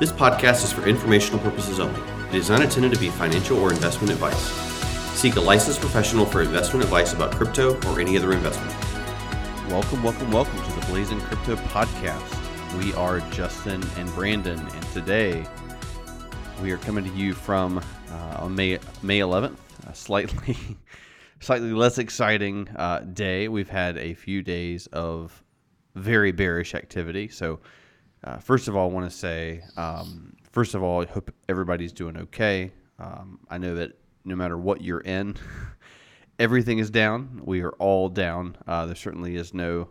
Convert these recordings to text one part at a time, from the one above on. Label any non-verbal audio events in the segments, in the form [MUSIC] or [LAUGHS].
This podcast is for informational purposes only. It is not intended to be financial or investment advice. Seek a licensed professional for investment advice about crypto or any other investment. Welcome, welcome, welcome to the Blazing Crypto Podcast. We are Justin and Brandon, and today we are coming to you from uh, on May May 11th, a slightly [LAUGHS] slightly less exciting uh, day. We've had a few days of very bearish activity. So, uh, first of all, I want to say, um, first of all, I hope everybody's doing okay. Um, I know that no matter what you're in, [LAUGHS] everything is down. We are all down. Uh, there certainly is no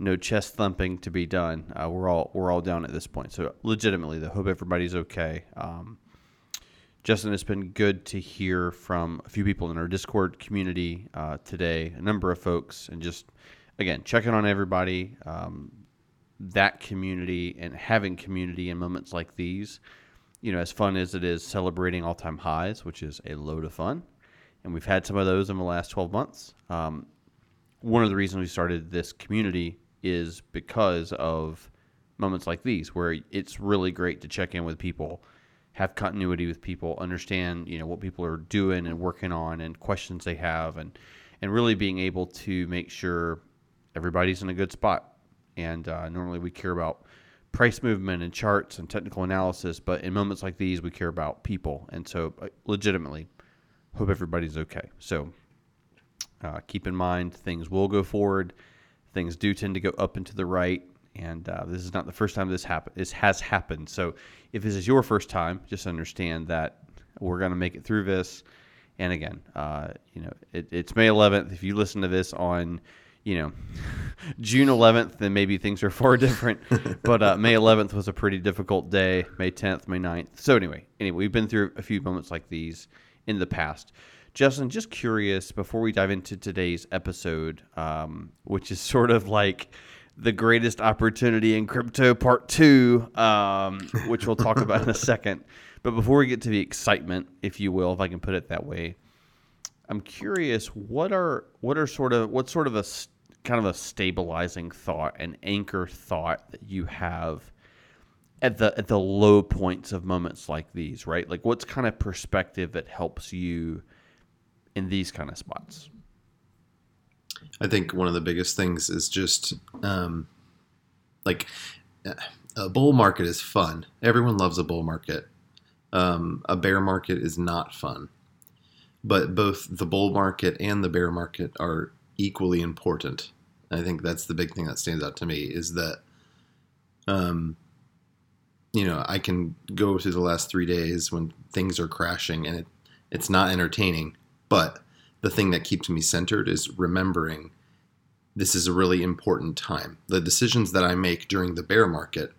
no chest thumping to be done. Uh, we're all we're all down at this point. So legitimately, I hope everybody's okay. Um, Justin, it's been good to hear from a few people in our Discord community uh, today, a number of folks, and just again checking on everybody. Um, that community and having community in moments like these, you know, as fun as it is celebrating all time highs, which is a load of fun, and we've had some of those in the last 12 months. Um, one of the reasons we started this community is because of moments like these where it's really great to check in with people have continuity with people understand you know what people are doing and working on and questions they have and and really being able to make sure everybody's in a good spot and uh, normally we care about price movement and charts and technical analysis but in moments like these we care about people and so uh, legitimately hope everybody's okay so uh, keep in mind things will go forward things do tend to go up and to the right. And uh, this is not the first time this happen. This has happened. So if this is your first time, just understand that we're going to make it through this. And again, uh, you know, it, it's May 11th. If you listen to this on, you know, [LAUGHS] June 11th, then maybe things are [LAUGHS] far different. but uh, May 11th was a pretty difficult day. May 10th, May 9th. So anyway, anyway, we've been through a few moments like these in the past. Justin, just curious before we dive into today's episode, um, which is sort of like the greatest opportunity in crypto part two, um, which we'll talk about in a [LAUGHS] second. But before we get to the excitement, if you will, if I can put it that way, I'm curious what are what are sort of what sort of a kind of a stabilizing thought, an anchor thought that you have at the at the low points of moments like these, right? Like what's kind of perspective that helps you in these kind of spots? I think one of the biggest things is just um, like a bull market is fun. Everyone loves a bull market. Um, a bear market is not fun. But both the bull market and the bear market are equally important. I think that's the big thing that stands out to me is that, um, you know, I can go through the last three days when things are crashing and it, it's not entertaining, but the thing that keeps me centered is remembering this is a really important time. The decisions that I make during the bear market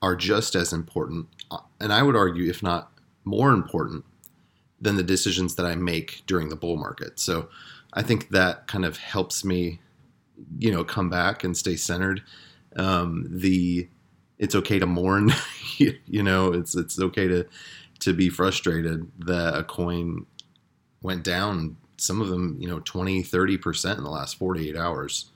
are just as important, uh, and I would argue, if not more important, than the decisions that I make during the bull market. So I think that kind of helps me, you know, come back and stay centered. Um, the it's okay to mourn, [LAUGHS] you know, it's it's okay to to be frustrated that a coin went down some of them you know 20 30% in the last 48 hours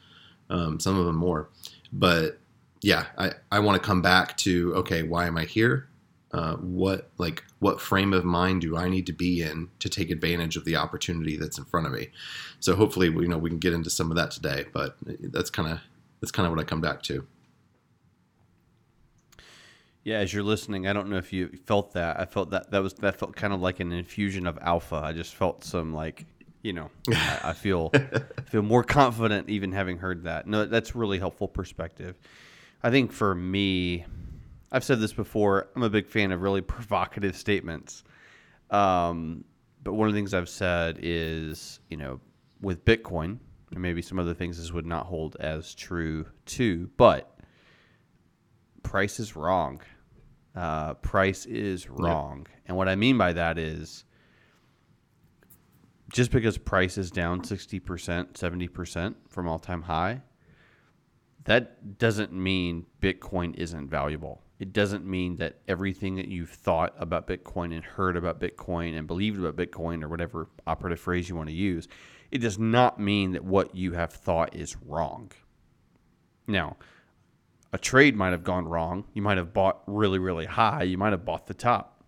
um, some of them more but yeah i, I want to come back to okay why am i here uh, what like what frame of mind do i need to be in to take advantage of the opportunity that's in front of me so hopefully you know we can get into some of that today but that's kind of that's kind of what i come back to yeah, as you're listening, I don't know if you felt that. I felt that that was that felt kind of like an infusion of alpha. I just felt some like you know, [LAUGHS] I, I feel feel more confident even having heard that. No, that's really helpful perspective. I think for me, I've said this before. I'm a big fan of really [LAUGHS] provocative statements. Um, but one of the things I've said is, you know, with Bitcoin, and maybe some other things this would not hold as true too, but price is wrong. Uh, price is wrong. Yep. And what I mean by that is just because price is down 60%, 70% from all time high, that doesn't mean Bitcoin isn't valuable. It doesn't mean that everything that you've thought about Bitcoin and heard about Bitcoin and believed about Bitcoin or whatever operative phrase you want to use, it does not mean that what you have thought is wrong. Now, a trade might have gone wrong. You might have bought really, really high. You might have bought the top.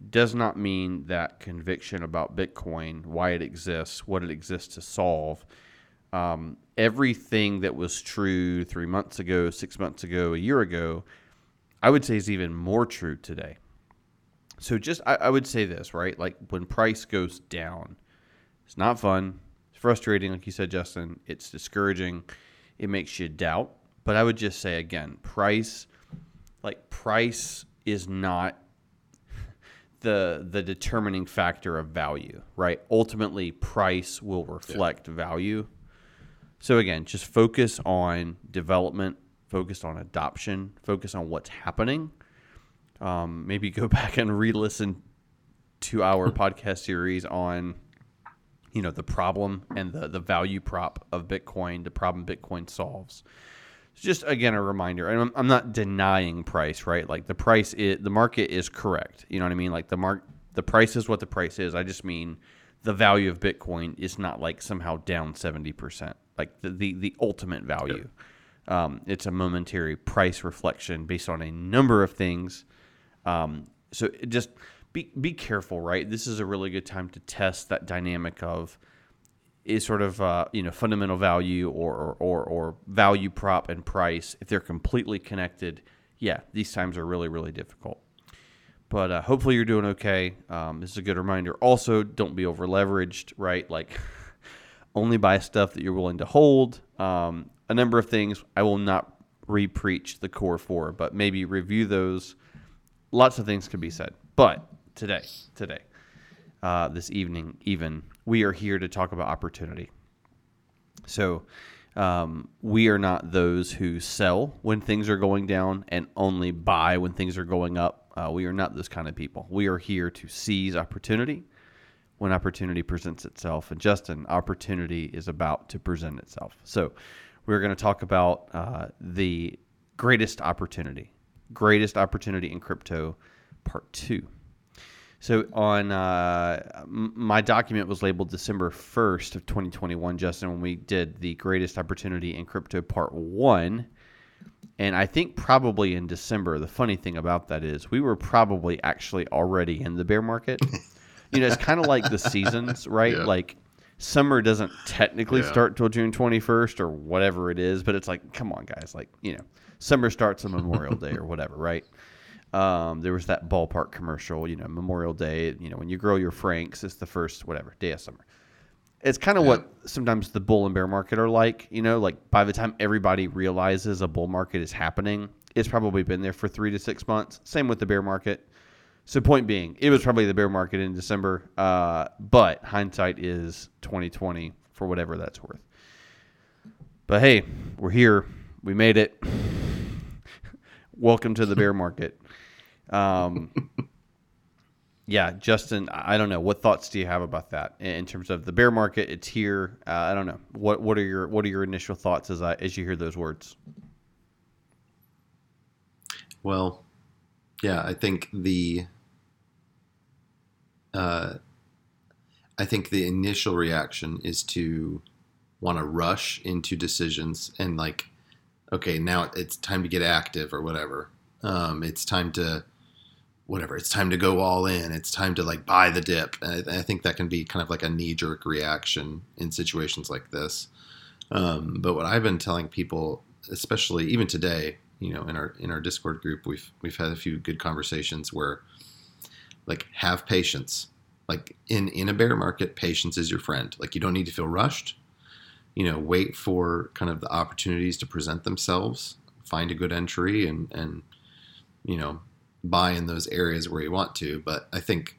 It Does not mean that conviction about Bitcoin, why it exists, what it exists to solve, um, everything that was true three months ago, six months ago, a year ago, I would say is even more true today. So just I, I would say this, right? Like when price goes down, it's not fun. It's frustrating, like you said, Justin. It's discouraging. It makes you doubt. But I would just say again, price, like price is not [LAUGHS] the the determining factor of value, right? Ultimately, price will reflect yeah. value. So again, just focus on development, focus on adoption, focus on what's happening. Um, maybe go [LAUGHS] back and re-listen to our [LAUGHS] podcast series on you know the problem and the the value prop of Bitcoin, the problem Bitcoin solves. It's just again a reminder, and I'm, I'm not denying price, right? Like the price is the market is correct. You know what I mean? Like the mark the price is what the price is. I just mean the value of Bitcoin is not like somehow down seventy percent. Like the, the the ultimate value. Um, it's a momentary price reflection based on a number of things. Um, so just be be careful, right? This is a really good time to test that dynamic of is sort of uh, you know fundamental value or, or or value prop and price. If they're completely connected, yeah, these times are really really difficult. But uh, hopefully you're doing okay. Um, this is a good reminder. Also, don't be over leveraged, right? Like [LAUGHS] only buy stuff that you're willing to hold. Um, a number of things I will not re-preach the core for, but maybe review those. Lots of things could be said, but today, today, uh, this evening, even, we are here to talk about opportunity. So, um, we are not those who sell when things are going down and only buy when things are going up. Uh, we are not those kind of people. We are here to seize opportunity when opportunity presents itself. And Justin, opportunity is about to present itself. So, we're going to talk about uh, the greatest opportunity, greatest opportunity in crypto, part two. So on uh, my document was labeled December 1st of 2021, Justin, when we did the greatest opportunity in crypto part one. And I think probably in December, the funny thing about that is we were probably actually already in the bear market. [LAUGHS] you know, it's kind of like the seasons, right? Yeah. Like summer doesn't technically yeah. start till June 21st or whatever it is, but it's like, come on, guys. Like, you know, summer starts on Memorial Day or whatever, right? Um, there was that ballpark commercial, you know, Memorial Day, you know, when you grow your franks, it's the first, whatever, day of summer. It's kind of yeah. what sometimes the bull and bear market are like, you know, like by the time everybody realizes a bull market is happening, it's probably been there for three to six months. Same with the bear market. So, point being, it was probably the bear market in December, uh, but hindsight is twenty twenty for whatever that's worth. But hey, we're here. We made it. [LAUGHS] Welcome to the bear market. Um, [LAUGHS] yeah, Justin, I don't know. What thoughts do you have about that in terms of the bear market? It's here. Uh, I don't know. What what are your what are your initial thoughts as I as you hear those words? Well, yeah, I think the uh, I think the initial reaction is to want to rush into decisions and like, okay, now it's time to get active or whatever. Um, it's time to whatever. It's time to go all in. It's time to like buy the dip. And I, I think that can be kind of like a knee jerk reaction in situations like this. Um, but what I've been telling people, especially even today, you know, in our in our Discord group, we've we've had a few good conversations where, like, have patience. Like in in a bear market, patience is your friend. Like you don't need to feel rushed. You know, wait for kind of the opportunities to present themselves. Find a good entry and and you know buy in those areas where you want to. But I think,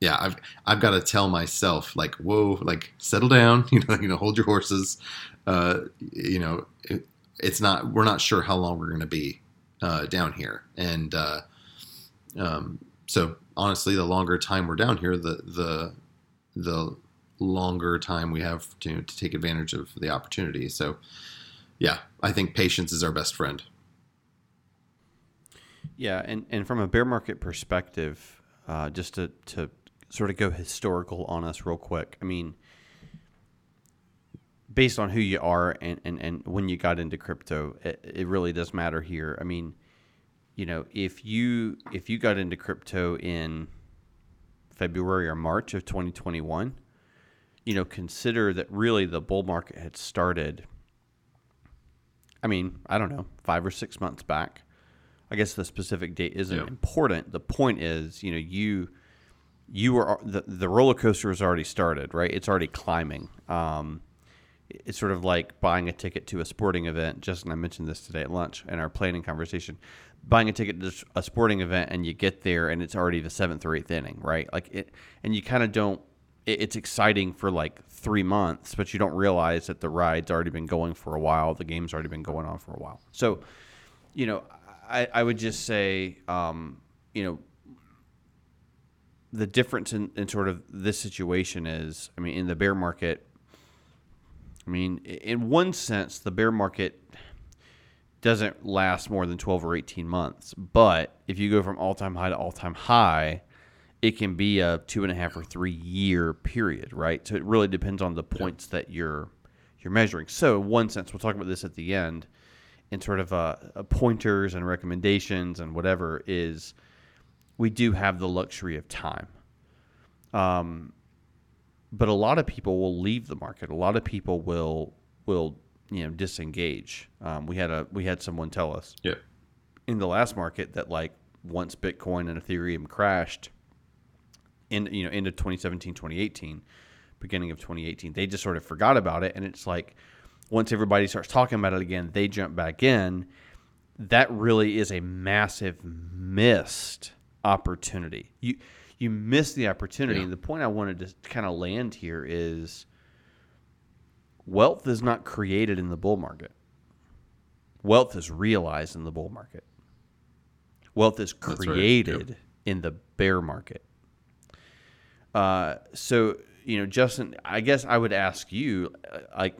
yeah, I've I've got to tell myself like, whoa, like settle down. [LAUGHS] You know, you know, hold your horses. Uh, you know, it, it's not. We're not sure how long we're going to be uh, down here, and uh, um, so honestly, the longer time we're down here, the the the longer time we have to to take advantage of the opportunity. So, yeah, I think patience is our best friend. Yeah, and, and from a bear market perspective, uh, just to, to sort of go historical on us real quick. I mean, based on who you are and, and, and when you got into crypto, it, it really does matter here. I mean, you know, if you if you got into crypto in February or March of 2021, you know, consider that really the bull market had started. I mean, I don't know, five or six months back. I guess the specific date isn't Yeah. important. The point is, you know, you you were the the roller coaster has already started, right? It's already climbing. Um, it's sort of like buying a ticket to a sporting event. Justin, I mentioned this today at lunch in our planning conversation. Buying a ticket to a sporting event and you get there and it's already the seventh or eighth inning, right? Like it, and you kind of don't. It, it's exciting for like three months, but you don't realize that the ride's already been going for a while. The game's already been going on for a while. So, you know, I, I would just say, um, you know, the difference in, in sort of this situation is, I mean, in the bear market, I mean, in one sense, the bear market doesn't last more than 12 or 18 months. But if you go from all time high to all time high, it can be a two and a half or three year period, right? So it really depends on the points that you're you're measuring. So in one sense, we'll talk about this at the end, in sort of uh, uh, pointers and recommendations and whatever is we do have the luxury of time. Um, but a lot of people will leave the market. A lot of people will will you know disengage. Um, we had a we had someone tell us Yeah. in the last market that like once Bitcoin and Ethereum crashed in you know into 2017 2018 beginning of 2018 they just sort of forgot about it and it's like once everybody starts talking about it again they jump back in that really is a massive missed opportunity you you miss the opportunity. Yeah. and the point I wanted to kind of land here is wealth is not created in the bull market. Wealth is realized in the bull market. Wealth is right. created Yep. in the bear market. Uh, so you know justin i guess i would ask you uh, like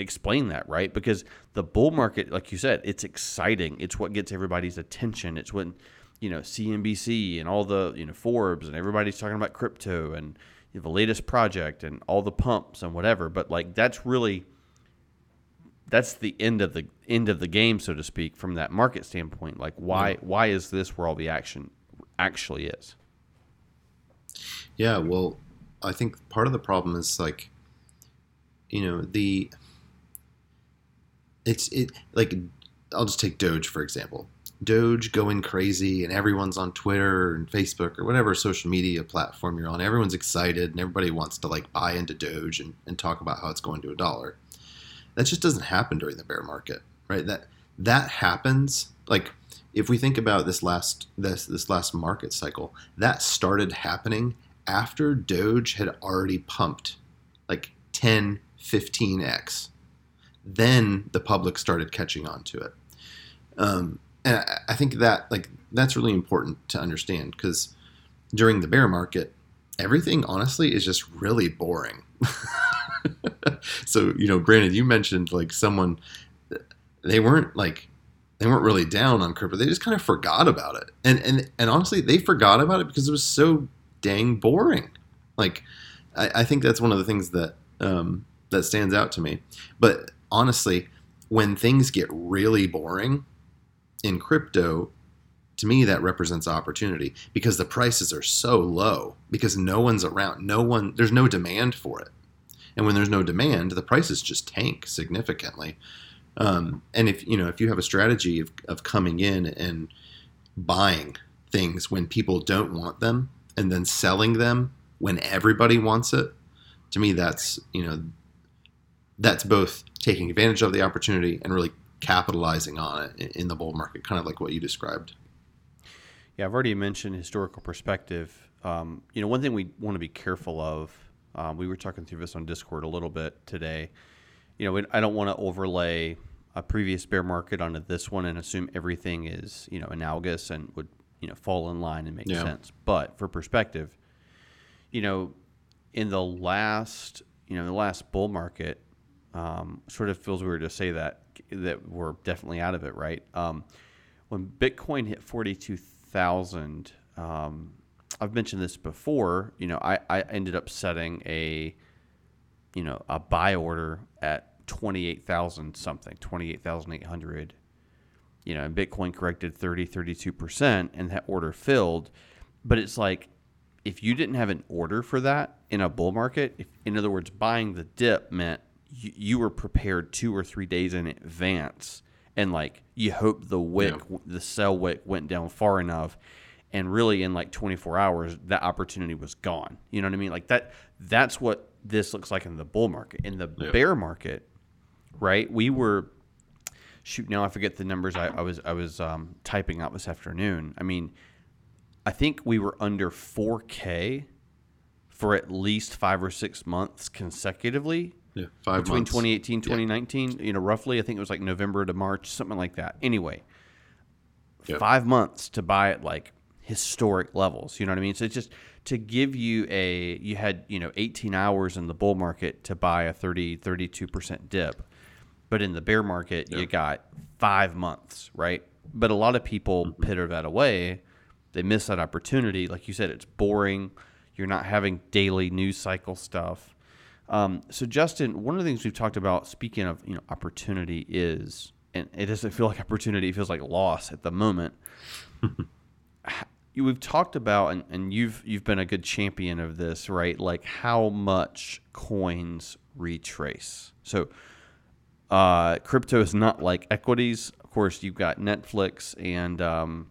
explain that right? Because the bull market like you said it's exciting. It's what gets everybody's attention. It's when you know cnbc and all the you know forbes and everybody's talking about crypto and the latest project and all the pumps and whatever but like that's really that's the end of the end of the game so to speak from that market standpoint. Like why why is this where all the action actually is? Yeah, well, I think part of the problem is like, you know, the it's it like I'll just take Doge for example. Doge going crazy and everyone's on Twitter and Facebook or whatever social media platform you're on. Everyone's excited and everybody wants to like buy into Doge and, and talk about how it's going to a dollar. That just doesn't happen during the bear market, right? That that happens like if we think about this last this this last market cycle, that started happening after Doge had already pumped like 10, 15x. Then the public started catching on to it. Um, and I, think that like that's really important to understand because during the bear market, everything honestly is just really boring. [LAUGHS] so you know, Brandon, you mentioned like someone they weren't like they weren't really down on crypto. They just kind of forgot about it, and and and honestly, they forgot about it because it was so dang boring. Like, I, I think that's one of the things that um, that stands out to me. But honestly, when things get really boring in crypto, to me that represents opportunity because the prices are so low because no one's around. No one, there's no demand for it, and when there's no demand, the prices just tank significantly. Um, and if you know if you have a strategy of, of coming in and buying things when people don't want them and then selling them when everybody wants it to me that's you know that's both taking advantage of the opportunity and really capitalizing on it in- the bull market kind of like what you described Yeah, I've already mentioned historical perspective. Um, you know, one thing we want to be careful of. Um, we were talking through this on Discord a little bit today. You know, I don't want to overlay a previous bear market onto this one and assume everything is you know analogous and would you know fall in line and make Yeah. sense. But for perspective, you know, in the last you know the last bull market, um, sort of feels weird to say that that we're definitely out of it, right? Um, when Bitcoin hit forty two thousand, um, I've mentioned this before. You know, I, I ended up setting a you know a buy order at 28,000 something, 28,800. You know, and Bitcoin corrected 30, 32%, and that order filled. But it's like, if you didn't have an order for that in a bull market, if, in other words, buying the dip meant you, you were prepared two or three days in advance, and like you hope the wick, Yeah. the sell wick went down far enough, and really in like 24 hours, that opportunity was gone. You know what I mean? Like that. That's what this looks like in the bull market. In the Yeah. bear market, right? We were shoot now I forget the numbers I, I was I was um, typing out this afternoon. I mean, I think we were under 4K for at least five or six months consecutively Yeah, five between months. 2018 2019 you know roughly i think it was like november to march something like that. Anyway Yeah. five months to buy at like historic levels you know what i mean? So it's just to give you a you had you know 18 hours in the bull market to buy a 30 32% dip but in the bear market you got five months right? But a lot of people Mm-hmm. pitter that away. They miss that opportunity. Like you said it's boring. You're not having daily news cycle stuff um, so Justin, one of the things we've talked about, speaking of you know opportunity, is and it doesn't feel like opportunity; it feels like loss at the moment. [LAUGHS] We've talked about, and, and you've you've been a good champion of this, right? Like how much coins retrace. So uh, crypto is not like equities. Of course, you've got Netflix and um,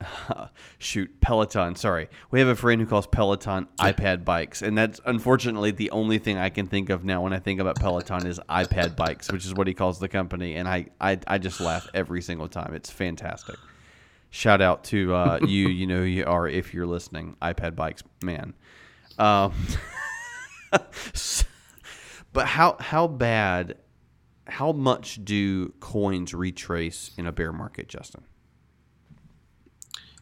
[LAUGHS] shoot Peloton. Sorry, we have a friend who calls Peloton iPad bikes, and that's unfortunately the only thing I can think of now when I think about Peloton is iPad bikes, which is what he calls the company, and I I, I just laugh every single time. It's fantastic. Shout out to uh, [LAUGHS] you. You know who you are if you're listening. iPad bikes, man. Um, [LAUGHS] but how how bad? How much do coins retrace in a bear market, Justin?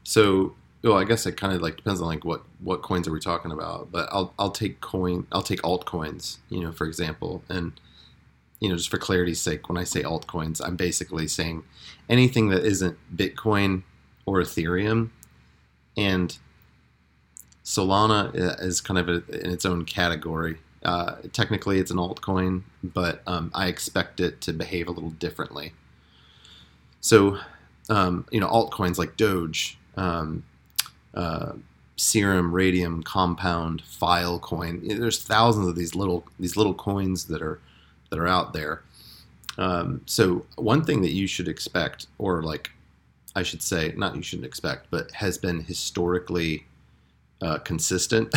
So, well, I guess it kind of like depends on like what what coins are we talking about. But I'll I'll take coin I'll take altcoins, you know, for example, and you know, just for clarity's sake, when I say altcoins, I'm basically saying anything that isn't Bitcoin or Ethereum, and Solana is kind of a, in its own category. Uh, technically, it's an altcoin, but um, I expect it to behave a little differently. So, um, you know, altcoins like Doge, um, uh, Serum, Raydium, Compound, Filecoin. You know, There's thousands of these little these little coins that are that are out there. Um, so one thing that you should expect, or like I should say, not you shouldn't expect, but has been historically uh, consistent,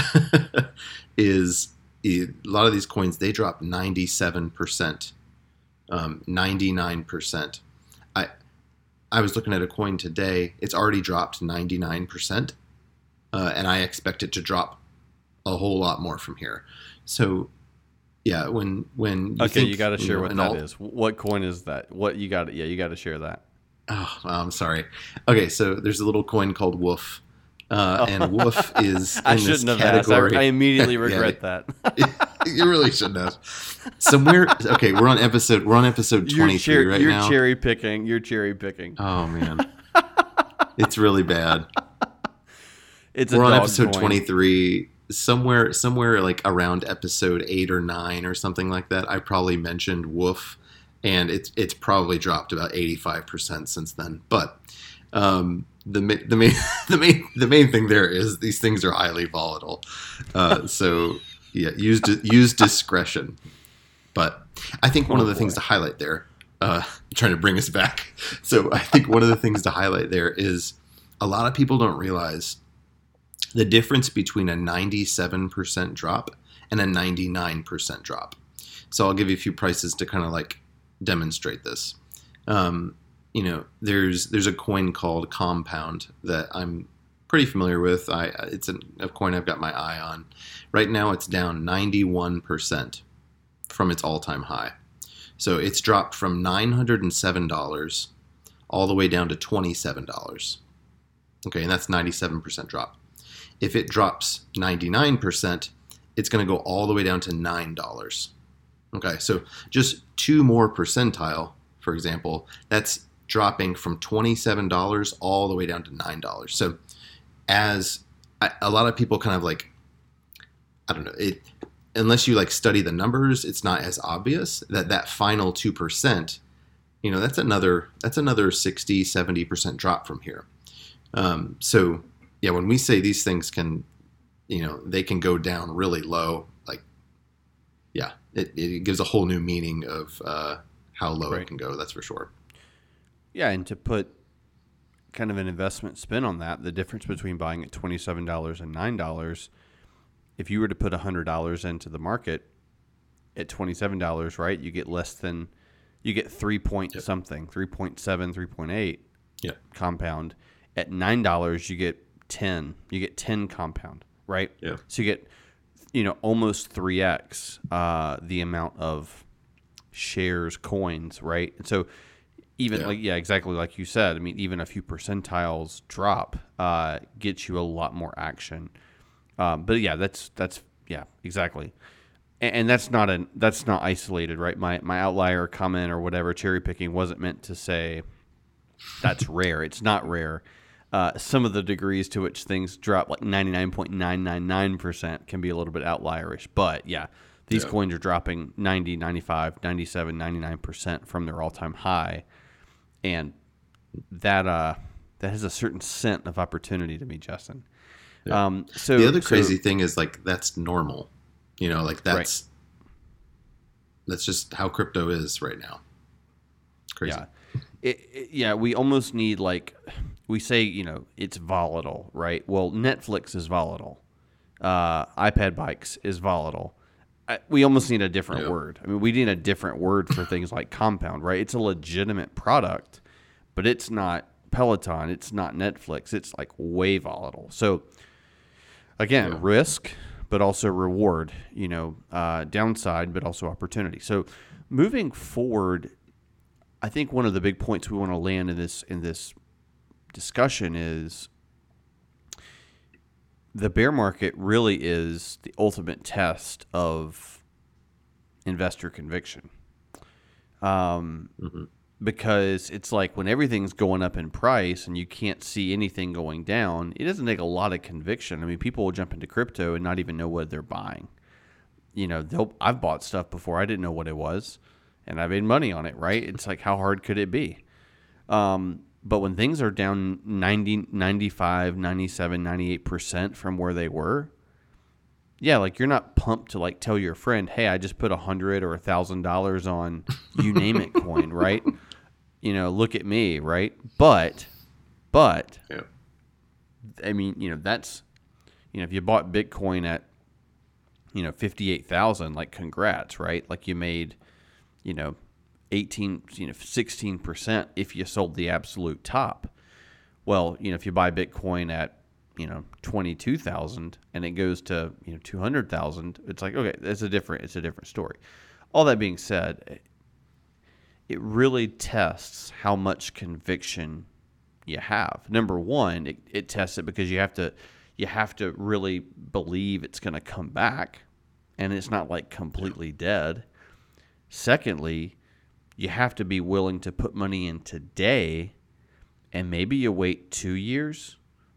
[LAUGHS] is a lot of these coins they drop 97%, um, 99%. I I was looking at a coin today. It's already dropped 99%, uh, and I expect it to drop a whole lot more from here. So, yeah, when when you okay, think, you got to share know, what that alt- is. What coin is that? What you got? Yeah, you got to share that. Oh, I'm sorry. Okay, so there's a little coin called Woof, uh, and Woof is [LAUGHS] in I this asked. I, category. I immediately [LAUGHS] Yeah. regret that. [LAUGHS] you really shouldn't have. Somewhere. Okay, we're on episode. We're on episode you're 23 cher- right you're now. cherry picking. You're cherry picking. oh man, it's really bad. It's We're on episode 23. Somewhere, somewhere like around episode eight or nine or something like that. I probably mentioned Woof, and it's it's probably dropped about 85 percent since then. But um, the the main [LAUGHS] the main the main thing there is these things are highly volatile. Uh, so yeah, use use discretion. But I think one Oh, of the things to highlight there, uh, [LAUGHS] trying to bring us back. So I think one of the things to highlight there is a lot of people don't realize the difference between a 97% drop and a 99% drop. So I'll give you a few prices to kind of like demonstrate this. Um, you know, there's there's a coin called Compound that I'm pretty familiar with. I it's a, coin I've got my eye on. Right now, it's down 91% from its all-time high. So it's dropped from $907 all the way down to $27. Okay, and that's 97% drop. If it drops 99%, it's going to go all the way down to $9. Okay, so just two more percentile, for example, that's dropping from $27 all the way down to $9. So as I, a lot of people kind of like, I don't know, it unless you like study the numbers, it's not as obvious that that final 2%, you know, that's another, that's another 60, 70% drop from here. Um, so yeah, when we say these things can, you know, they can go down really low, like, yeah, it, it gives a whole new meaning of uh, how low Right. it can go. That's for sure. Yeah, and to put kind of an investment spin on that, the difference between buying at twenty-seven dollars and nine dollars, if you were to put hundred dollars into the market at twenty-seven dollars, right, you get less than you get three point Yep. something, 3.7, 3.8 Yeah. compound. At nine dollars, you get ten. You get ten compound, right? Yeah. So you get, you know, almost three x uh, the amount of shares, coins, right? And so even Yeah. like yeah, exactly like you said. I mean, even a few percentiles drop uh, gets you a lot more action. Um, but yeah, that's that's yeah, exactly. And, and that's not an that's not isolated, right? My my outlier comment or whatever cherry picking wasn't meant to say that's [LAUGHS] rare. It's not rare. Uh, some of the degrees to which things drop, like 99.999%, can be a little bit outlierish. But yeah, these Yeah. coins are dropping 90, 95, 97, 99% from their all time high. And that uh, that has a certain scent of opportunity to me, Justin. Um, so the other so- crazy thing is like that's normal you know like that's that's just how crypto is right now crazy Yeah. It, it- yeah, we almost need like we say, you know, it's volatile, right? Well, Netflix is volatile. Uh, iPad bikes is volatile. I, we almost need a different word. I mean, we need a different word for [COUGHS] things like compound, right? It's a legitimate product, but it's not Peloton. It's not Netflix. It's like way volatile. So again, Yeah. risk, but also reward. You know, uh, downside, but also opportunity. So moving forward, I think one of the big points we want to land in this in this discussion is the bear market really is the ultimate test of investor conviction. Um, Because it's like when everything's going up in price and you can't see anything going down, it doesn't take a lot of conviction. I mean, people will jump into crypto and not even know what they're buying. You know, they'll, I've bought stuff before I didn't know what it was, and I made money on it. Right? It's like how hard could it be? Um, but when things are down 90, 95, 97, 98% from where they were, yeah, like you're not pumped to like tell your friend, hey, I just put a hundred or a thousand dollars on [LAUGHS] you name it coin, right? You know, look at me, right? But, but, yeah I mean, you know, that's, you know, if you bought Bitcoin at, you know, 58,000, like congrats, right? Like you made, you know, 18, you know, 16% if you sold the absolute top. Well, you know, if you buy Bitcoin at, you know, 22,000 and it goes to, you know, 200,000, it's like, okay, that's a different, it's a different story. All that being said, it really tests how much conviction you have. Number one, it, it tests it because you have to you have to really believe it's going to come back, and it's not like completely dead. Secondly, you have to be willing to put money in today, and maybe you wait two years,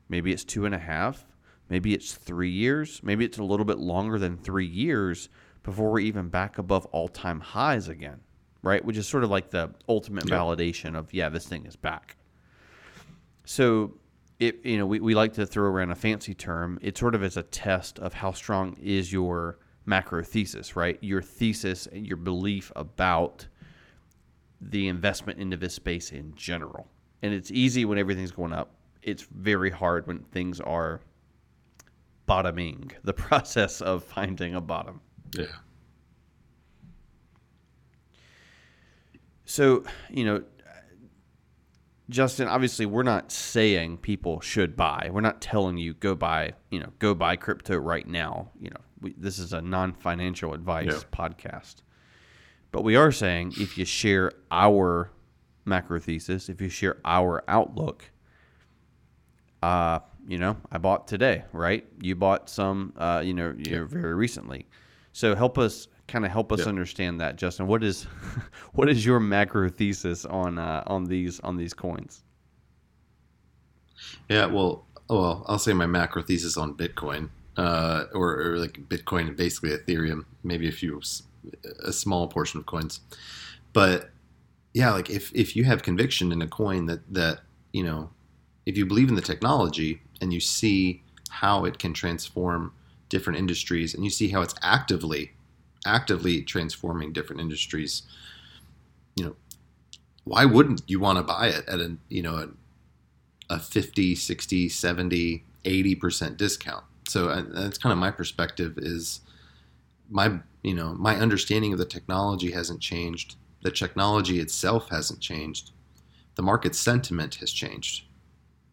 maybe it's two and a half, maybe it's three years, maybe it's a little bit longer than three years before we're even back above all time highs again, right? Which is sort of like the ultimate Yeah. validation of, yeah, this thing is back. So, it you know we, we like to throw around a fancy term. It sort of is a test of how strong is your macro thesis, right? Your thesis and your belief about the investment into this space in general. And it's easy when everything's going up. It's very hard when things are bottoming. [LAUGHS] The process of finding a bottom. yeah So, you know, Justin, obviously we're not saying people should buy. We're not telling you go buy, you know, go buy crypto right now. You know, we, this is a non-financial advice Yeah. podcast. But we are saying if you share our macro thesis, if you share our outlook, uh, you know, I bought today, right? You bought some, uh, you know, you know, very recently. So help us, kind of help us Yeah. understand that, Justin. What is, [LAUGHS] what is your macro thesis on uh, on these on these coins? Yeah, well, well, I'll say my macro thesis on Bitcoin uh, or, or like Bitcoin and basically Ethereum, maybe a few, a small portion of coins. But yeah, like if, if you have conviction in a coin that, that, you know, if you believe in the technology and you see how it can transform different industries and you see how it's actively, actively transforming different industries, you know, why wouldn't you want to buy it at a, you know, a, a 50, 60, 70, 80% discount? So uh, that's kind of my perspective is my, you know, my understanding of the technology hasn't changed. The technology itself hasn't changed. The market sentiment has changed.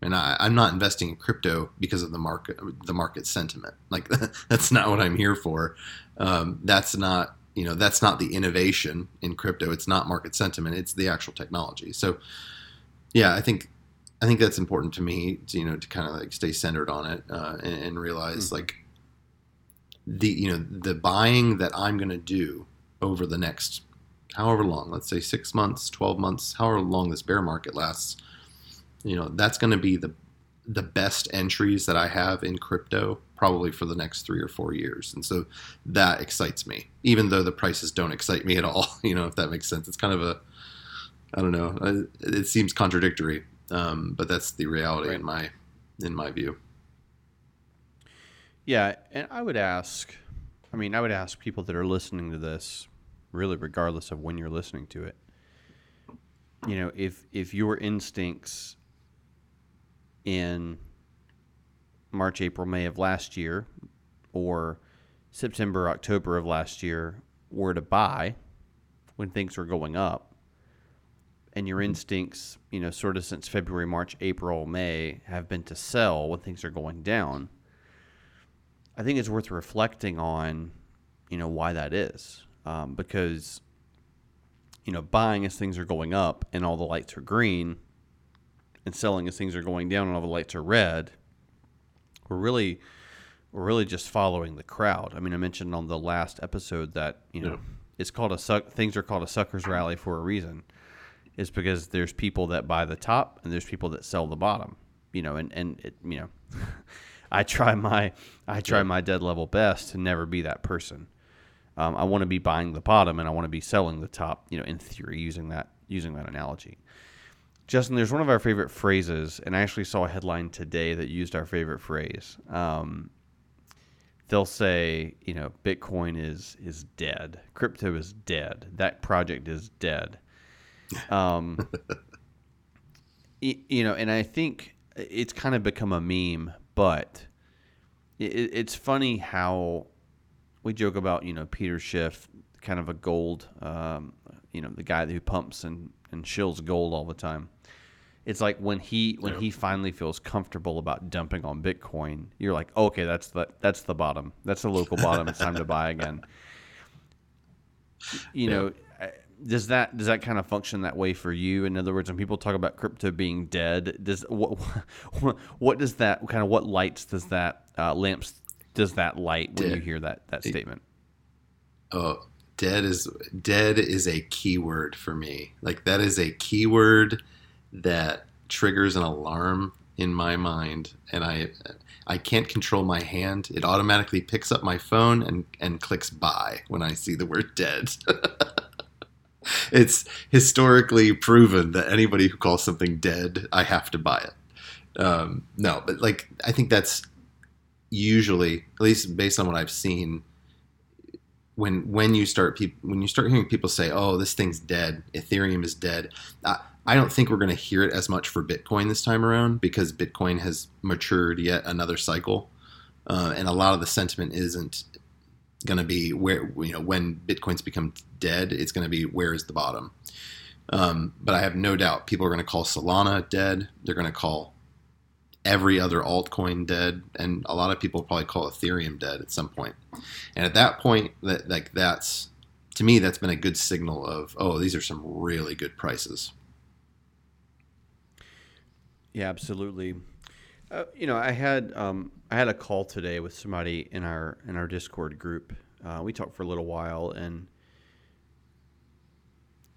And I, I'm not investing in crypto because of the market, the market sentiment. Like [LAUGHS] that's not what I'm here for. Um, that's not you know that's not the innovation in crypto it's not market sentiment it's the actual technology so yeah i think i think that's important to me to, you know to kind of like stay centered on it uh, and, and, realize mm-hmm. like the you know the buying that i'm going to do over the next however long let's say six months 12 months however long this bear market lasts you know that's going to be the the best entries that I have in crypto probably for the next three or four years. And so that excites me, even though the prices don't excite me at all. [LAUGHS] You know, if that makes sense. It's kind of a, I don't know, it seems contradictory, um, but that's the reality right. in my, in my view. Yeah. And I would ask, I mean, I would ask people that are listening to this, really, regardless of when you're listening to it, you know, if, if your instincts in March, April, May of last year, or September, October of last year, were to buy when things were going up, and your mm-hmm. instincts, you know, sort of since February, March, April, May, have been to sell when things are going down, I think it's worth reflecting on, you know, why that is. Um, because, you know, buying as things are going up and all the lights are green and selling as things are going down and all the lights are red, we're really we're really just following the crowd. I mean, I mentioned on the last episode that you know yeah. it's called a suck. Things are called a suckers rally for a reason. Is because there's people that buy the top and there's people that sell the bottom. You know, and and it, you know, [LAUGHS] I try my I try my dead level best to never be that person. Um, I want to be buying the bottom and I want to be selling the top. You know, in theory, using that using that analogy. Justin, there's one of our favorite phrases, and I actually saw a headline today that used our favorite phrase. Um, they'll say, you know, Bitcoin is is dead, crypto is dead, that project is dead. [LAUGHS] Um, you know, and I think it's kind of become a meme, but it, it's funny how we joke about, you know, Peter Schiff, kind of a gold, um, you know, the guy who pumps and, and shills gold all the time it's like when he when he finally feels comfortable about dumping on Bitcoin, you're like, okay, that's the that's the bottom. That's the local bottom. It's time to buy again. [LAUGHS] You know, does that does that kind of function that way for you? In other words, when people talk about crypto being dead, does what what does that kind of what lights does that uh, lamps does that light when dead. you hear that that statement? Oh, dead is dead is a keyword for me. Like that is a keyword that triggers an alarm in my mind and I I can't control my hand. It automatically picks up my phone and, and clicks buy when I see the word dead. [LAUGHS] [LAUGHS] it's historically proven that anybody who calls something dead, I have to buy it. Um, no, but like I think that's usually, at least based on what I've seen, when when you start people when you start hearing people say, "Oh, this thing's dead," Ethereum is dead. Uh, I don't think we're going to hear it as much for Bitcoin this time around because Bitcoin has matured yet another cycle, uh, and a lot of the sentiment isn't going to be where you know when Bitcoin's become dead. It's going to be where is the bottom. Um, but I have no doubt people are going to call Solana dead. They're going to call every other altcoin dead, and a lot of people probably call Ethereum dead at some point. And at that point, that like that's to me that's been a good signal of oh these are some really good prices. Yeah, absolutely. Uh, you know, I had um, I had a call today with somebody in our in our Discord group. Uh, we talked for a little while, and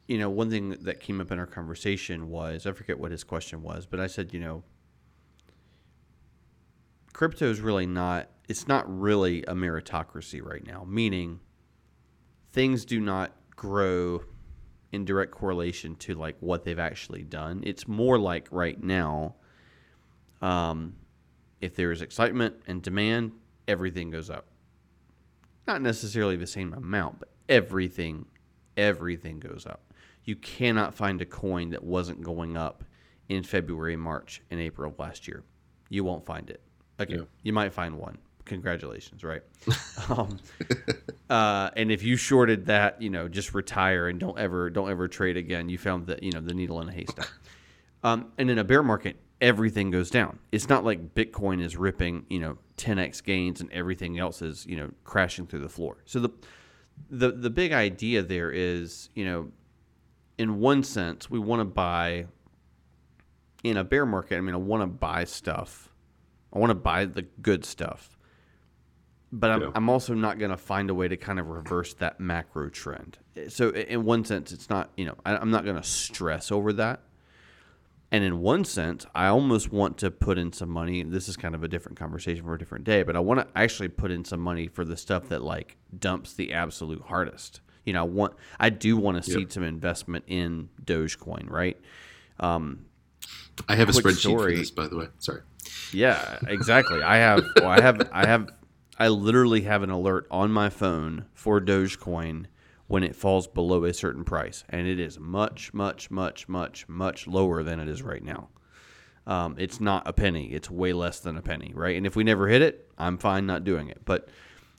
you know, one thing that came up in our conversation was I forget what his question was, but I said, you know, crypto is really not. It's not really a meritocracy right now. Meaning, things do not grow in direct correlation to like what they've actually done. It's more like right now. Um, if there is excitement and demand, everything goes up. Not necessarily the same amount, but everything, everything goes up. You cannot find a coin that wasn't going up in February, March, and April of last year. You won't find it. Okay, Yeah. you might find one. Congratulations, right? [LAUGHS] um, uh, and if you shorted that, you know, just retire and don't ever don't ever trade again. You found that you know the needle in a haystack. Um, and in a bear market, everything goes down. It's not like Bitcoin is ripping, you know, 10x gains and everything else is, you know, crashing through the floor. So the the the big idea there is, you know, in one sense, we want to buy in a bear market. I mean, I want to buy stuff. I want to buy the good stuff. But I'm, Yeah. I'm also not going to find a way to kind of reverse that macro trend. So, in one sense, it's not, you know, I, I'm not going to stress over that. And in one sense, I almost want to put in some money. This is kind of a different conversation for a different day, but I want to actually put in some money for the stuff that like dumps the absolute hardest. You know, I want I do want to see Yep. some investment in Dogecoin, right? Um, I have a spreadsheet story. for this, by the way. Sorry. yeah, exactly. I have well, I have I have I literally have an alert on my phone for Dogecoin when it falls below a certain price, and it is much, much, much, much, much lower than it is right now. Um, it's not a penny; it's way less than a penny, right? And if we never hit it, I'm fine not doing it. But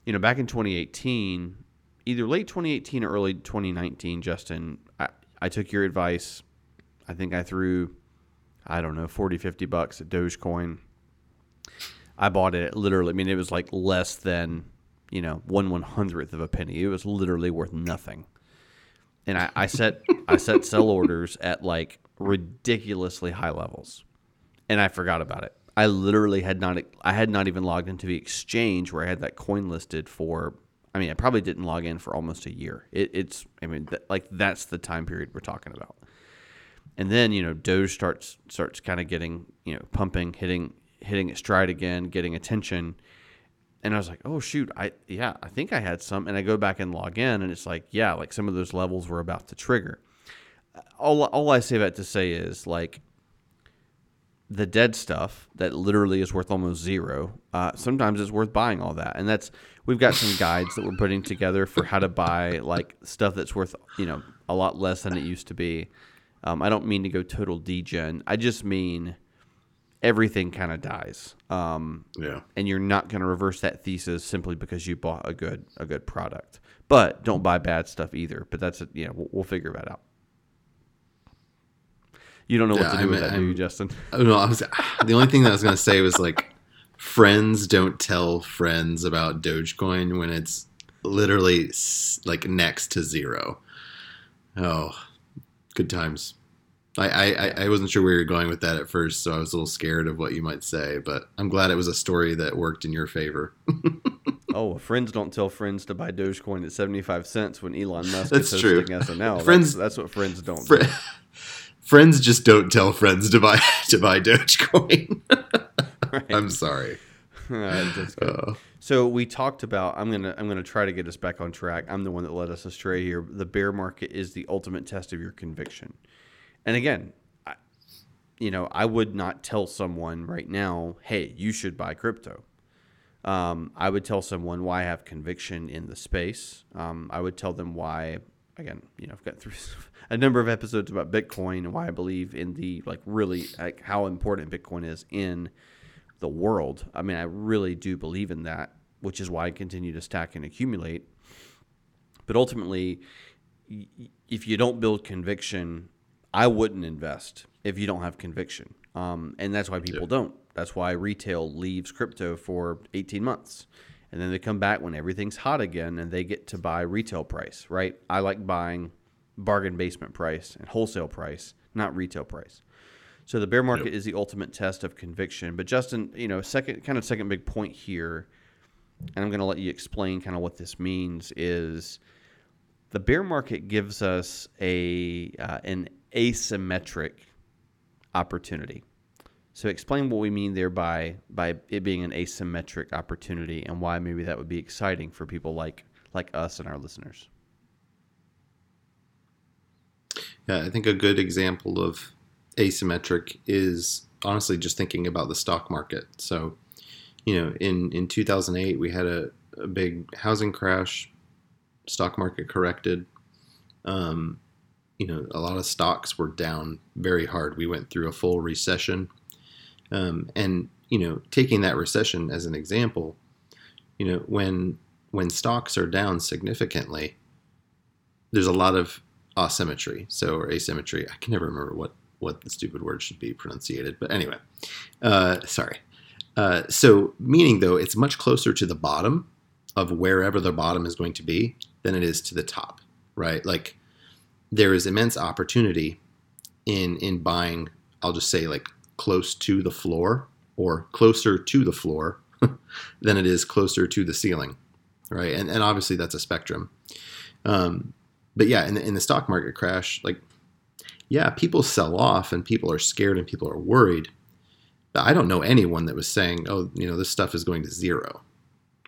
you know, back in 2018, either late 2018 or early 2019, Justin, I, I took your advice. I think I threw, I don't know, 40, 50 bucks at Dogecoin. I bought it literally, I mean, it was like less than, you know, one one hundredth of a penny. It was literally worth nothing. And I, I set I set [LAUGHS] sell orders at like ridiculously high levels. And I forgot about it. I literally had not I had not even logged into the exchange where I had that coin listed for I mean, I probably didn't log in for almost a year. It, it's I mean, th- like that's the time period we're talking about. And then you know Doge starts starts kind of getting you know pumping, hitting hitting its stride again, getting attention. And I was like, oh shoot, I yeah, I think I had some. And I go back and log in, and it's like, yeah, like some of those levels were about to trigger. All all I say that to say is like the dead stuff that literally is worth almost zero. Uh, sometimes it's worth buying all that, and that's we've got some guides that we're putting together for how to buy like stuff that's worth you know a lot less than it used to be. Um, I don't mean to go total degen. I just mean everything kind of dies, um, Yeah. and you're not going to reverse that thesis simply because you bought a good a good product. But don't buy bad stuff either. But that's a, know we'll, we'll figure that out. You don't know what Yeah, to do I'm- with that, do you, Justin? [LAUGHS] Oh, no, I was, [LAUGHS] the only thing that I was going to say was like, friends don't tell friends about Dogecoin when it's literally like next to zero. Oh, good times. I, I, I- wasn't sure where you were going with that at first, so I was a little scared of what you might say, but I'm glad it was a story that worked in your favor. [LAUGHS] Oh, friends don't tell friends to buy Dogecoin at seventy five cents when Elon Musk That's is true. hosting SNL. Friends- that's, that's what friends don't. Fri do. [LAUGHS] friends just don't tell friends to buy [LAUGHS] to buy Dogecoin. Right. I'm sorry. Uh, So we talked about. I'm gonna I'm gonna try to get us back on track. I'm the one that led us astray here. The bear market is the ultimate test of your conviction. And again, I, you know, I would not tell someone right now, "Hey, you should buy crypto." Um, I would tell someone why I have conviction in the space. Um, I would tell them why. Again, you know, I've got [LAUGHS] through a number of episodes about Bitcoin and why I believe in the like really like how important Bitcoin is in the world. I mean, I really do believe in that, which is why I continue to stack and accumulate. But ultimately, if you don't build conviction, I wouldn't invest if you don't have conviction. Um, and that's why people don't. That's why retail leaves crypto for 18 months. And then they come back when everything's hot again and they get to buy retail price, right? I like buying bargain basement price and wholesale price, not retail price. So the bear market is the ultimate test of conviction. But Justin, you know, second kind of second big point here, and I'm going to let you explain kind of what this means is the bear market gives us a uh, an asymmetric opportunity. So explain what we mean there by by it being an asymmetric opportunity and why maybe that would be exciting for people like like us and our listeners. Yeah, I think a good example of asymmetric is honestly just thinking about the stock market. So, you know, in in 2008 we had a, a big housing crash, stock market corrected. Um, you know, a lot of stocks were down very hard. We went through a full recession. Um, and, you know, taking that recession as an example, you know, when when stocks are down significantly, there's a lot of asymmetry. So or asymmetry. I can never remember what what the stupid word should be pronunciated. But anyway, uh, sorry. Uh, so meaning though, it's much closer to the bottom of wherever the bottom is going to be than it is to the top, right? Like there is immense opportunity in in buying. I'll just say like close to the floor or closer to the floor [LAUGHS] than it is closer to the ceiling, right? And and obviously that's a spectrum. Um, but yeah, in the, in the stock market crash, like yeah, people sell off and people are scared and people are worried. But I don't know anyone that was saying, oh, you know, this stuff is going to zero,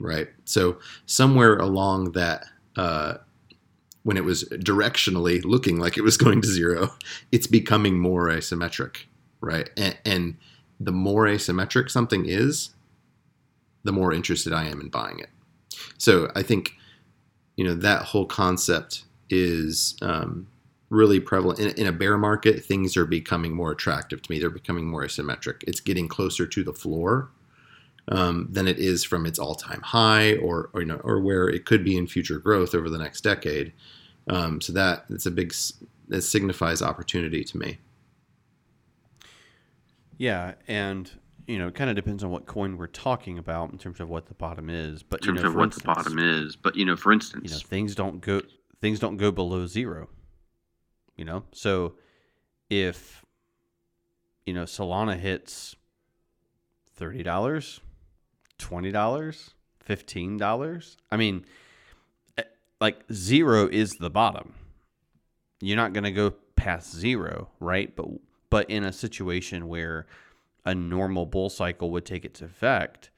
right? So somewhere along that uh, when it was directionally looking like it was [LAUGHS] going to zero, it's becoming more asymmetric, right? And, and the more asymmetric something is, the more interested I am in buying it. So I think, you know, that whole concept is um, really prevalent in, in, a bear market. Things are becoming more attractive to me. They're becoming more asymmetric. It's getting closer to the floor um, than it is from its all-time high, or, or you know, or where it could be in future growth over the next decade. Um, so that it's a big that signifies opportunity to me. Yeah, and you know, it kind of depends on what coin we're talking about in terms of what the bottom is. But in terms you know, of what instance, the bottom is, but you know, for instance, you know, things don't go things don't go below zero. You know, so if you know Solana hits thirty dollars, twenty dollars, fifteen dollars, I mean like zero is the bottom. You're not going to go past zero, right? But but in a situation where a normal bull cycle would take its effect,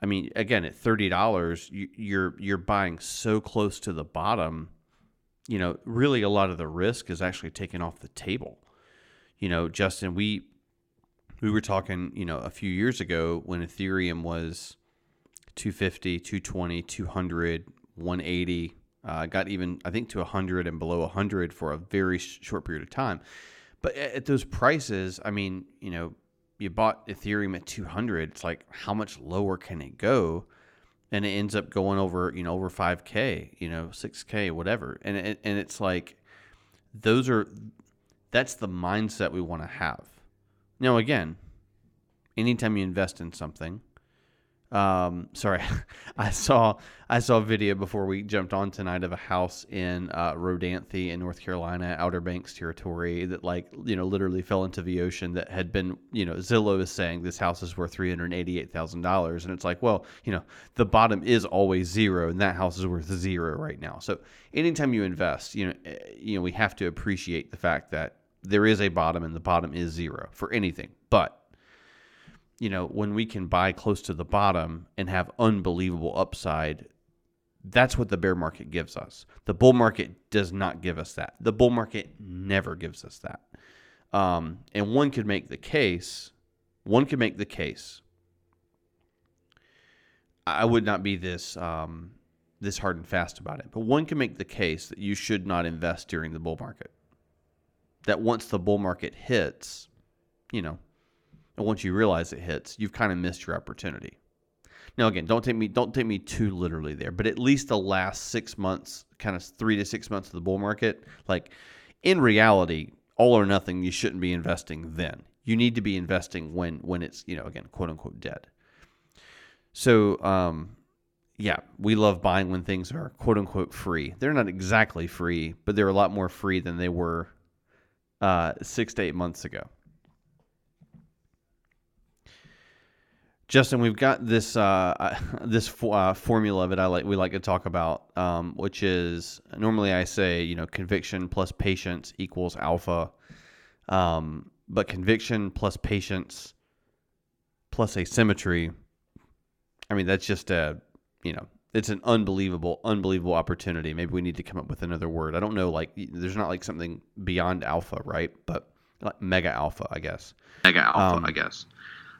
I mean, again, at thirty dollars, you, you're you're buying so close to the bottom. You know, really, a lot of the risk is actually taken off the table. You know, Justin, we we were talking, you know, a few years ago when Ethereum was 250, 220, 200, 180. Uh, got even, I think, to 100 and below 100 for a very sh- short period of time. But at, at those prices, I mean, you know, you bought Ethereum at 200. It's like, how much lower can it go? And it ends up going over, you know, over 5K, you know, 6K, whatever. And it, and it's like, those are, that's the mindset we want to have. Now, again, anytime you invest in something, um, sorry, [LAUGHS] I saw I saw a video before we jumped on tonight of a house in uh, Rodanthe in North Carolina, Outer Banks territory that like you know literally fell into the ocean. That had been you know Zillow is saying this house is worth three hundred eighty eight thousand dollars, and it's like well you know the bottom is always zero, and that house is worth zero right now. So anytime you invest, you know eh, you know we have to appreciate the fact that there is a bottom, and the bottom is zero for anything, but you know, when we can buy close to the bottom and have unbelievable upside, that's what the bear market gives us. The bull market does not give us that. The bull market never gives us that. Um, and one could make the case, one could make the case. I would not be this um, this hard and fast about it, but one can make the case that you should not invest during the bull market. That once the bull market hits, you know, and once you realize it hits, you've kind of missed your opportunity. Now, again, don't take me don't take me too literally there, but at least the last six months, kind of three to six months of the bull market, like in reality, all or nothing, you shouldn't be investing then. You need to be investing when when it's you know again quote unquote dead. So um, yeah, we love buying when things are quote unquote free. They're not exactly free, but they're a lot more free than they were uh, six to eight months ago. Justin, we've got this uh, [LAUGHS] this uh, formula that I like we like to talk about, um, which is normally I say you know conviction plus patience equals alpha, um, but conviction plus patience plus asymmetry. I mean, that's just a you know, it's an unbelievable, unbelievable opportunity. Maybe we need to come up with another word. I don't know. Like, there's not like something beyond alpha, right? But like mega alpha, I guess. Mega alpha, Um, I guess.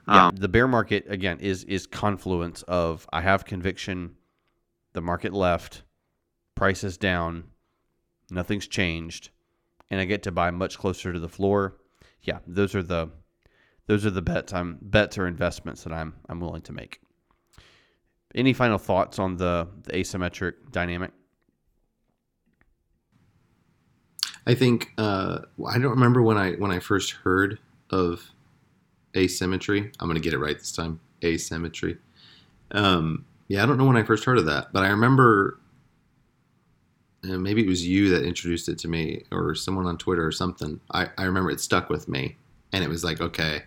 Yeah, Um, the bear market again is is confluence of I have conviction, the market left, prices down, nothing's changed, and I get to buy much closer to the floor. Yeah, those are the those are the bets I'm bets or investments that I'm I'm willing to make. Any final thoughts on the, the asymmetric dynamic? I think uh, I don't remember when I when I first heard of asymmetry. I'm to get it right this time. Asymmetry. Um, yeah, I don't know when I first heard of that, but I remember. uh, maybe it was you that introduced it to me, or someone on Twitter or something. I, I remember it stuck with me, and it was like, okay.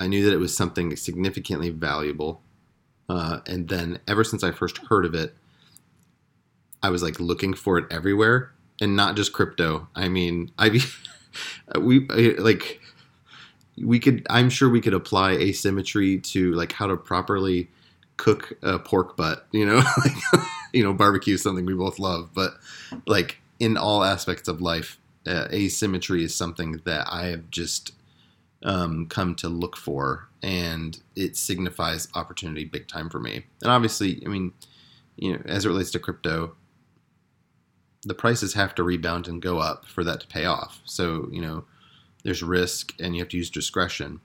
I knew that it was something significantly valuable, uh, and then ever since I first heard of it, I was like looking for it everywhere, and not just crypto. I mean, I [LAUGHS] we like we could. I'm sure we could apply asymmetry to like how to properly cook a pork butt. You know, [LAUGHS] you know, barbecue is something we both love, but like in all aspects of life, uh, asymmetry is something that I have just um, come to look for, and it signifies opportunity big time for me. And obviously, I mean, you know, as it relates to crypto, the prices have to rebound and go up for that to pay off. So you know, there's risk, and you have to use discretion.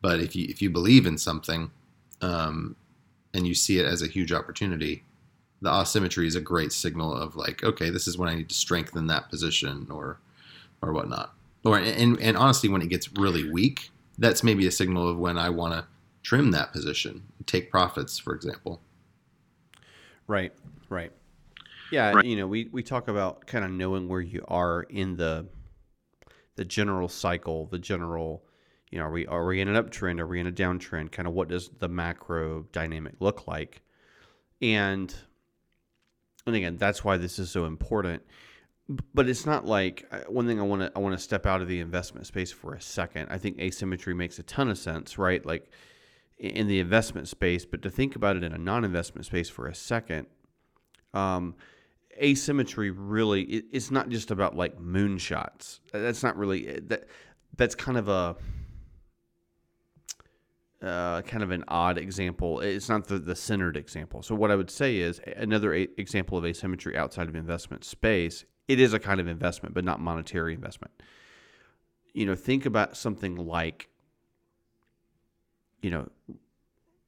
But if you if you believe in something, um, and you see it as a huge opportunity, the asymmetry is a great signal of like, okay, this is when I need to strengthen that position or or whatnot. Or and and honestly, when it gets really weak, that's maybe a signal of when I want to trim that position, take profits, for example. Right, right. Yeah, Right. you know, we, we talk about kind of knowing where you are in the the general cycle, the general, you know, are we are we in an uptrend? Are we in a downtrend? Kind of what does the macro dynamic look like? And and again, that's why this is so important. But it's not like uh, one thing I want to I want to step out of the investment space for a second. I think asymmetry makes a ton of sense, right? Like in the investment space, but to think about it in a non-investment space for a second, um, asymmetry really it, it's not just about like moonshots. That's not really that. That's kind of a uh, kind of an odd example. It's not the, the centered example. So what I would say is another a- example of asymmetry outside of investment space. It is a kind of investment, but not monetary investment. You know, think about something like, you know,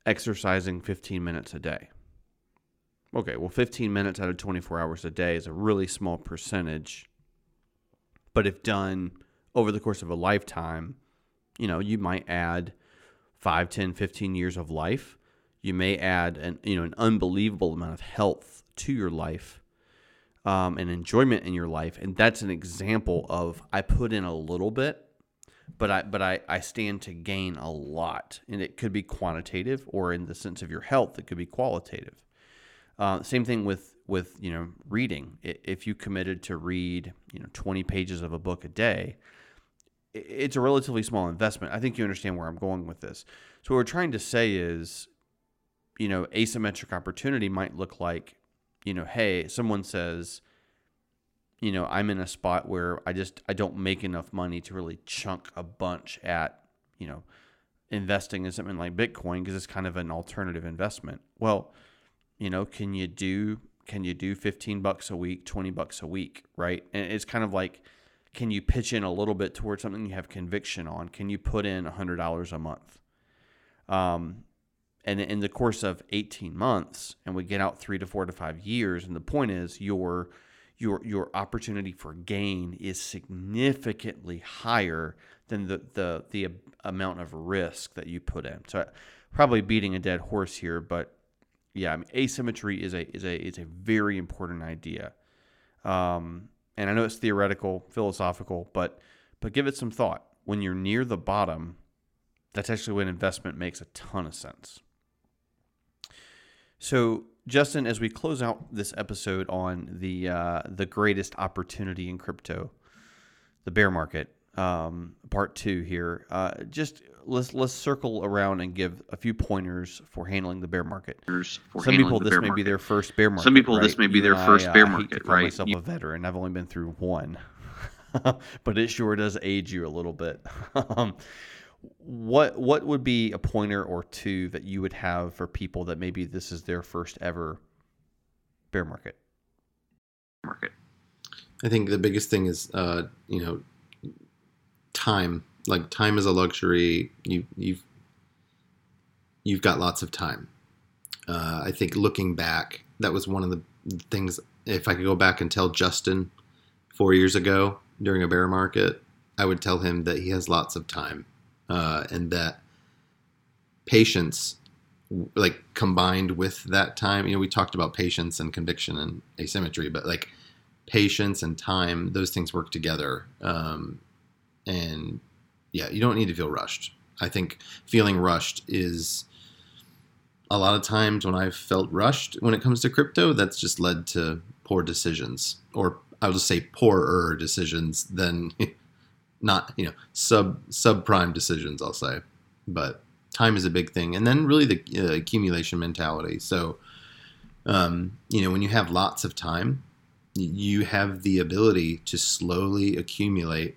exercising 15 minutes a day. Okay, well, 15 minutes out of 24 hours a day is a really small percentage. But if done over the course of a lifetime, you know, you might add 5, 10, 15 years of life. You may add an, you know, an unbelievable amount of health to your life um, and enjoyment in your life. And that's an example of I put in a little bit, but I but I, I stand to gain a lot. And it could be quantitative or in the sense of your health, it could be qualitative. Uh, same thing with with you know reading. If you committed to read you know 20 pages of a book a day, it's a relatively small investment. I think you understand where I'm going with this. So what we're trying to say is, you know, asymmetric opportunity might look like, you know, hey, someone says, you know, I'm in a spot where I just I don't make enough money to really chunk a bunch at, you know, investing in something like Bitcoin because it's kind of an alternative investment. Well, you know, can you do can you do 15 bucks a week, 20 bucks a week, right? And it's kind of like can you pitch in a little bit towards something you have conviction on? Can you put in $100 a month? Um, and in the course of 18 months, and we get out three to four to five years, and the point is your your your opportunity for gain is significantly higher than the the the amount of risk that you put in. So probably beating a dead horse here, but yeah, I mean, asymmetry is a is a is a very important idea. Um, and I know it's theoretical, philosophical, but but give it some thought. When you're near the bottom, that's actually when investment makes a ton of sense. So, Justin, as we close out this episode on the uh, the greatest opportunity in crypto, the bear market, um, part two here, uh, just let's let's circle around and give a few pointers for handling the bear market. For Some people, this bear may be their first bear market. Some people, this may be their and I, first bear I hate to call right? Myself You- a veteran. I've only been through one, [LAUGHS] but it sure does age you a little bit. [LAUGHS] um, what what would be a pointer or two that you would have for people that maybe this is their first ever bear market? market. I think the biggest thing is, uh, you know, time. Like time is a luxury. You you've you've got lots of time. Uh, I think looking back, that was one of the things. If I could go back and tell Justin four years ago during a bear market, I would tell him that he has lots of time, uh, and that patience, like combined with that time. You know, we talked about patience and conviction and asymmetry, but like patience and time, those things work together. Um, and yeah, you don't need to feel rushed. I think feeling rushed is a lot of times when I've felt rushed when it comes to crypto, that's just led to poor decisions, or I'll just say poorer decisions than [LAUGHS] not, you know, sub subprime decisions. I'll say, but time is a big thing, and then really the uh, accumulation mentality. So, um, you know, when you have lots of time, you have the ability to slowly accumulate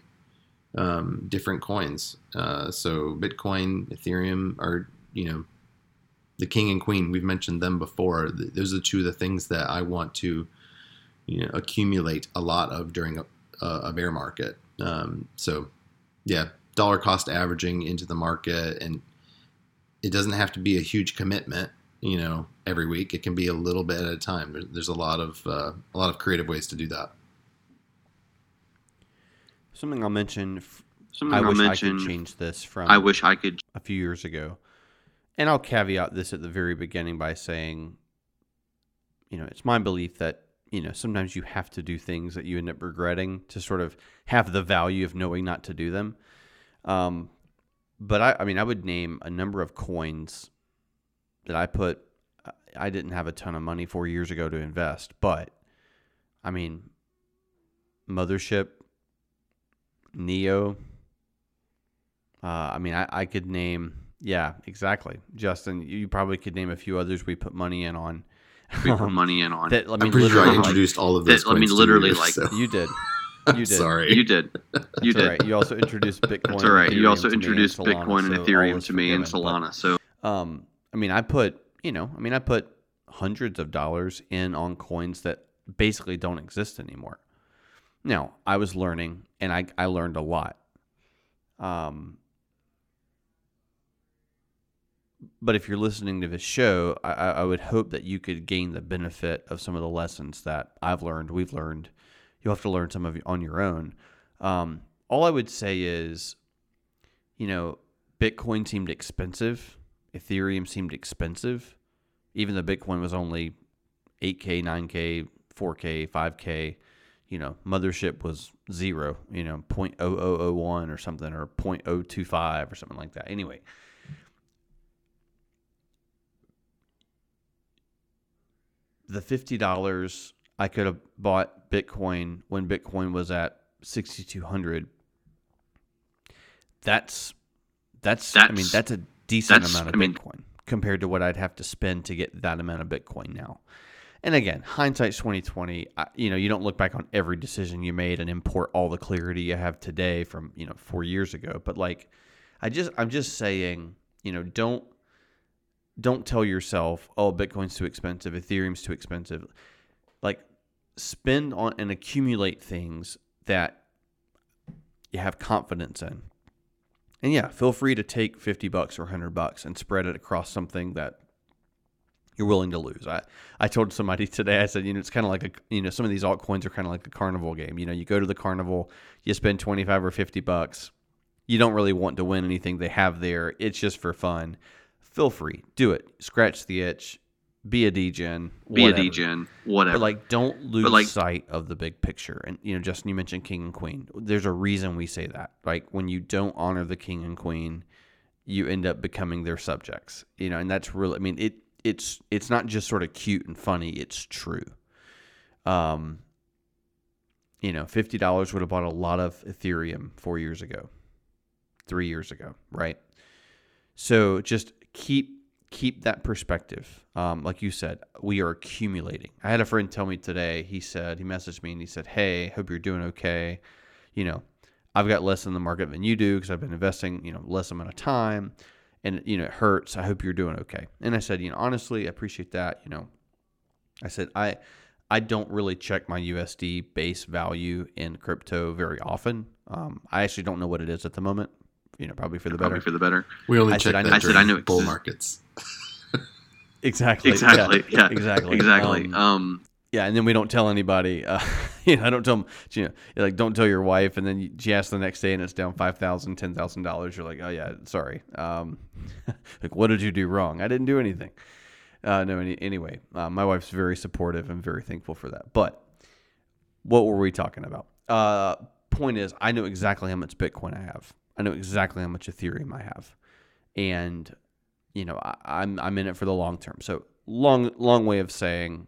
um, different coins. Uh, so Bitcoin, Ethereum are, you know, the king and queen. We've mentioned them before. Those are two of the things that I want to, you know, accumulate a lot of during a, a bear market. Um, so, yeah, dollar cost averaging into the market, and it doesn't have to be a huge commitment. You know, every week it can be a little bit at a time. There's a lot of uh, a lot of creative ways to do that. Something I'll mention. Something I I'll wish I could change this from I wish I could. a few years ago. And I'll caveat this at the very beginning by saying, you know, it's my belief that, you know, sometimes you have to do things that you end up regretting to sort of have the value of knowing not to do them. Um, but I, I mean, I would name a number of coins that I put, I- I didn't have a ton of money four years ago to invest, but I mean, Mothership, Neo, uh, I mean, I, I could name, yeah, exactly. Justin, you probably could name a few others we put money in on. We put money in on. [LAUGHS] That I mean, I'm pretty sure I literally, like, introduced all of that- those. I mean, literally, you, like, so- you did. [LAUGHS] You did. Sorry. You did. [LAUGHS] You did. right. You also introduced Bitcoin. It's all right. and You also me and introduced Solana, Bitcoin and so Ethereum to me and forgiven, but, Solana. So Um, I mean, I put, you know, I mean, I put hundreds of dollars in on coins that basically don't exist anymore. Now, I was learning, and I I learned a lot. Um, but if you're listening to this show, I, I would hope that you could gain the benefit of some of the lessons that I've learned, we've learned. You'll have to learn some of it on your own. Um, all I would say is, you know, Bitcoin seemed expensive. Ethereum seemed expensive, even though Bitcoin was only 8K, 9K, 4K, 5K. You know, Mothership was zero, you know, 0.0001 or something, or 0.025 or something like that. Anyway, the $50 I could have bought Bitcoin when Bitcoin was at 6,200. That's that's, I mean That's- that's a decent amount of I mean- Bitcoin compared to what I'd have to spend to get that amount of Bitcoin now. And again, hindsight's twenty twenty. You know, you don't look back on every decision you made and import all the clarity you have today from you know four years ago. But like, I just I'm just saying, you know, don't don't tell yourself, oh, Bitcoin's too expensive, Ethereum's too expensive. Like, spend on and accumulate things that you have confidence in. And yeah, feel free to take 50 bucks or 100 bucks and spread it across something that you're willing to lose. I, I told somebody [LAUGHS] today, I said, you know, it's kind of like a, you know, some of these altcoins are kind of like a carnival game. You know, you go to the carnival, you spend 25 or 50 bucks. You don't really want to win anything they have there. It's just for fun. Feel free, do it. Scratch the itch. Be a degen. be whatever. a degen, whatever. But like, don't lose like- sight of the big picture. And you know, Justin, you mentioned king and queen. There's a reason we say that. Like, when you don't honor the king and queen, you end up becoming their subjects. You know, and that's really. I mean, it it's it's not just sort of cute and funny. It's true. Um. You know, fifty dollars would have bought a lot of Ethereum four years ago, three years ago, right? So just keep keep that perspective. Um, like you said, we are accumulating. I had a friend tell me today. He said he messaged me and he said, "Hey, hope you're doing okay. You know, I've got less in the market than you do because I've been investing, you know, less amount of time, and you know it hurts. I hope you're doing okay." And I said, "You know, honestly, I appreciate that. You know, I said I." I don't really check my USD base value in crypto very often. Um, I actually don't know what it is at the moment. You know, probably for the Probably better. for the better. We only I check said I that know- I said I know bull markets. [LAUGHS] Exactly. [LAUGHS] Exactly. Yeah. Exactly. Exactly. Um, Um, Yeah, and then we don't tell anybody. Uh, [LAUGHS] you know, I don't tell them. You know, like don't tell your wife, and then she asks the next day, and it's down five thousand, ten thousand dollars. You're like, oh yeah, sorry. Um, [LAUGHS] like, what did you do wrong? I didn't do anything. Uh, no, any, anyway, uh, my wife's very supportive and very thankful for that. But what were we talking about? Uh, point is, I know exactly how much Bitcoin I have. I know exactly how much Ethereum I have, and you know, I, I'm I'm in it for the long term. So long long way of saying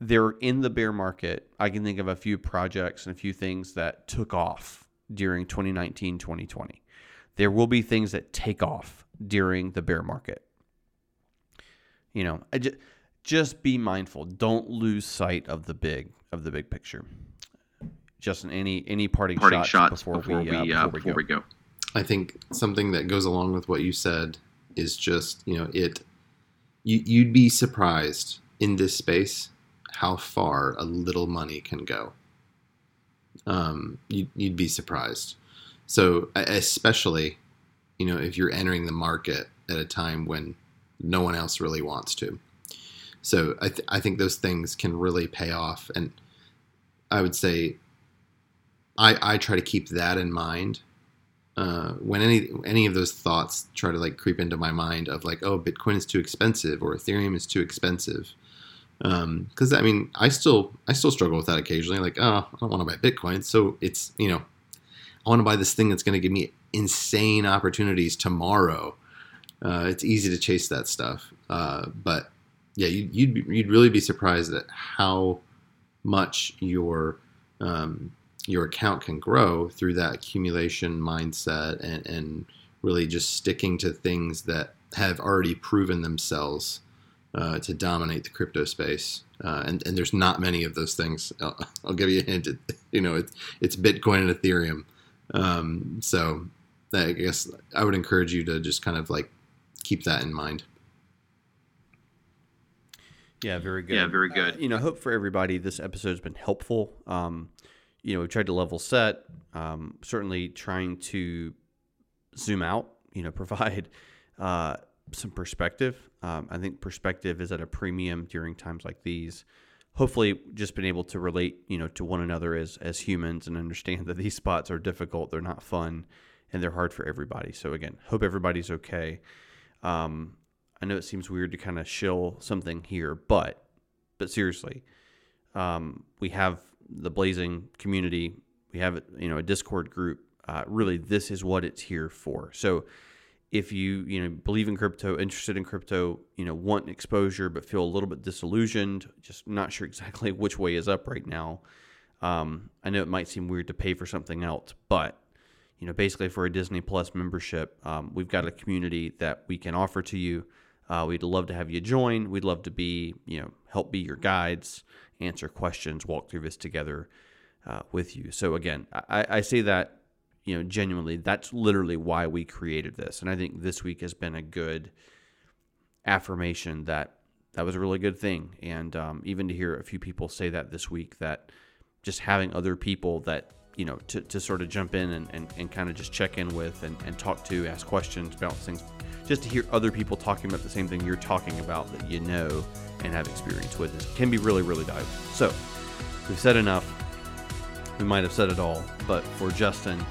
they're in the bear market. I can think of a few projects and a few things that took off during 2019, 2020. There will be things that take off during the bear market. You know, I just, just be mindful. Don't lose sight of the big of the big picture. Justin, any any parting, parting shots, shots before, we, uh, before, we, go. I think something that goes along with what you said is just you know it. You, you'd be surprised in this space how far a little money can go. Um, you, you'd be surprised. So especially, you know, if you're entering the market at a time when no one else really wants to. So I, th- I think those things can really pay off, and I would say I, I try to keep that in mind uh, when any any of those thoughts try to like creep into my mind of like oh Bitcoin is too expensive or Ethereum is too expensive because I mean I still I still struggle with that occasionally like oh I don't want to buy Bitcoin. So it's you know I want to buy this thing that's going to give me insane opportunities tomorrow. Uh, it's easy to chase that stuff. Uh, but yeah you, you'd you'd really be surprised at how much your um, your account can grow through that accumulation mindset and, and really just sticking to things that have already proven themselves uh, to dominate the crypto space. Uh, and, and there's not many of those things. [LAUGHS] I'll, I'll give you a hint. It, you know, it's, it's Bitcoin and Ethereum. Um, so I guess I would encourage you to just kind of like keep that in mind. Yeah, very good. Yeah, very good. Uh, you know, hope for everybody this episode's been helpful. Um, you know, we tried to level set, um, certainly trying to zoom out, you know, [LAUGHS] provide uh, some perspective. Um, I think perspective is at a premium during times like these. Hopefully, just been able to relate, you know, to one another as as humans and understand [LAUGHS] that these spots are difficult, they're not fun, and they're hard for everybody. So again, hope everybody's okay. Um, I know it seems weird to kind of shill something here, but but seriously, um, we have the blazing community. We have you know a Discord group. Uh, really, this is what it's here for. So if you you know believe in crypto, interested in crypto, you know want exposure but feel a little bit disillusioned, just not sure [LAUGHS] exactly which way is up right now. Um, I know it might seem weird to pay for something else, but you know basically for a Disney Plus membership, um, we've got a community that we can offer to you. Uh, we'd love to have you join. We'd love to be you know help be your guides, answer questions, walk through this together uh, with you. So again, I, I say that you know, genuinely, that's literally why we created this. And I think this week has been a good affirmation that that was a really good thing. And um, even to hear a few people say that this week, that just having other people that, you know, to, to sort of jump in and, and, and kind of just check in with and, and talk to, ask questions about things, just to hear other people talking about the same thing you're talking about that you know and have experience with it can be really, really valuable. So we've said enough. We might have said it all, but for Justin,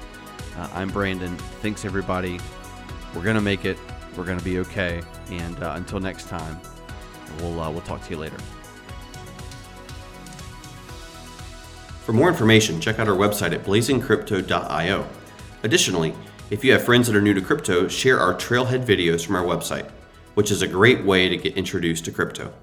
uh, I'm Brandon. Thanks, everybody. We're gonna make it. We're gonna be okay. And uh, until next time, we'll uh, we'll talk to you later. For more information, check out our website at blazingcrypto.io. Additionally, if you have friends that are new to crypto, share our trailhead videos from our website, which is a great way to get introduced to crypto.